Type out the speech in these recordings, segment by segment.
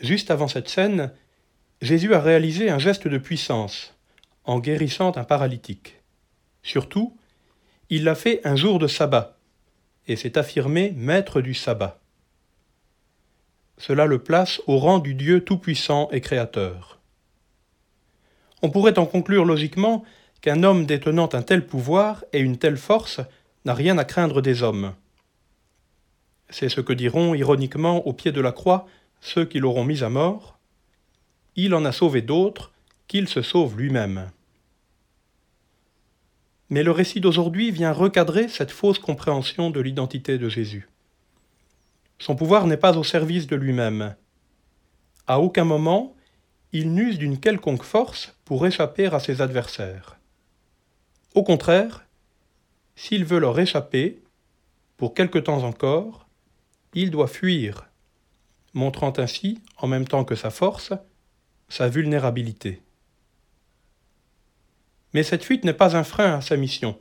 Juste avant cette scène, Jésus a réalisé un geste de puissance en guérissant un paralytique. Surtout, il l'a fait un jour de sabbat et s'est affirmé maître du sabbat. Cela le place au rang du Dieu tout-puissant et créateur. On pourrait en conclure logiquement qu'un homme détenant un tel pouvoir et une telle force n'a rien à craindre des hommes. C'est ce que diront ironiquement au pied de la croix ceux qui l'auront mis à mort. Il en a sauvé d'autres, qu'il se sauve lui-même. Mais le récit d'aujourd'hui vient recadrer cette fausse compréhension de l'identité de Jésus. Son pouvoir n'est pas au service de lui-même. À aucun moment, il n'use d'une quelconque force pour échapper à ses adversaires. Au contraire, s'il veut leur échapper, pour quelque temps encore, il doit fuir, montrant ainsi, en même temps que sa force, sa vulnérabilité. Mais cette fuite n'est pas un frein à sa mission.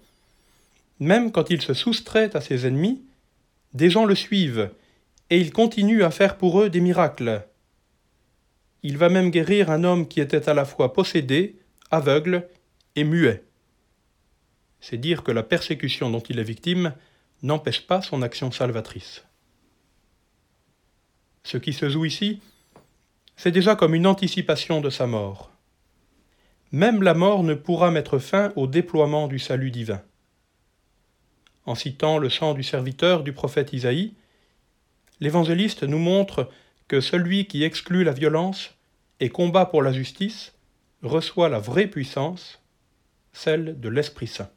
Même quand il se soustrait à ses ennemis, des gens le suivent, et il continue à faire pour eux des miracles. Il va même guérir un homme qui était à la fois possédé, aveugle et muet. C'est dire que la persécution dont il est victime n'empêche pas son action salvatrice. Ce qui se joue ici, c'est déjà comme une anticipation de sa mort. Même la mort ne pourra mettre fin au déploiement du salut divin. En citant le sang du serviteur du prophète Isaïe, l'évangéliste nous montre que celui qui exclut la violence et combat pour la justice reçoit la vraie puissance, celle de l'Esprit Saint.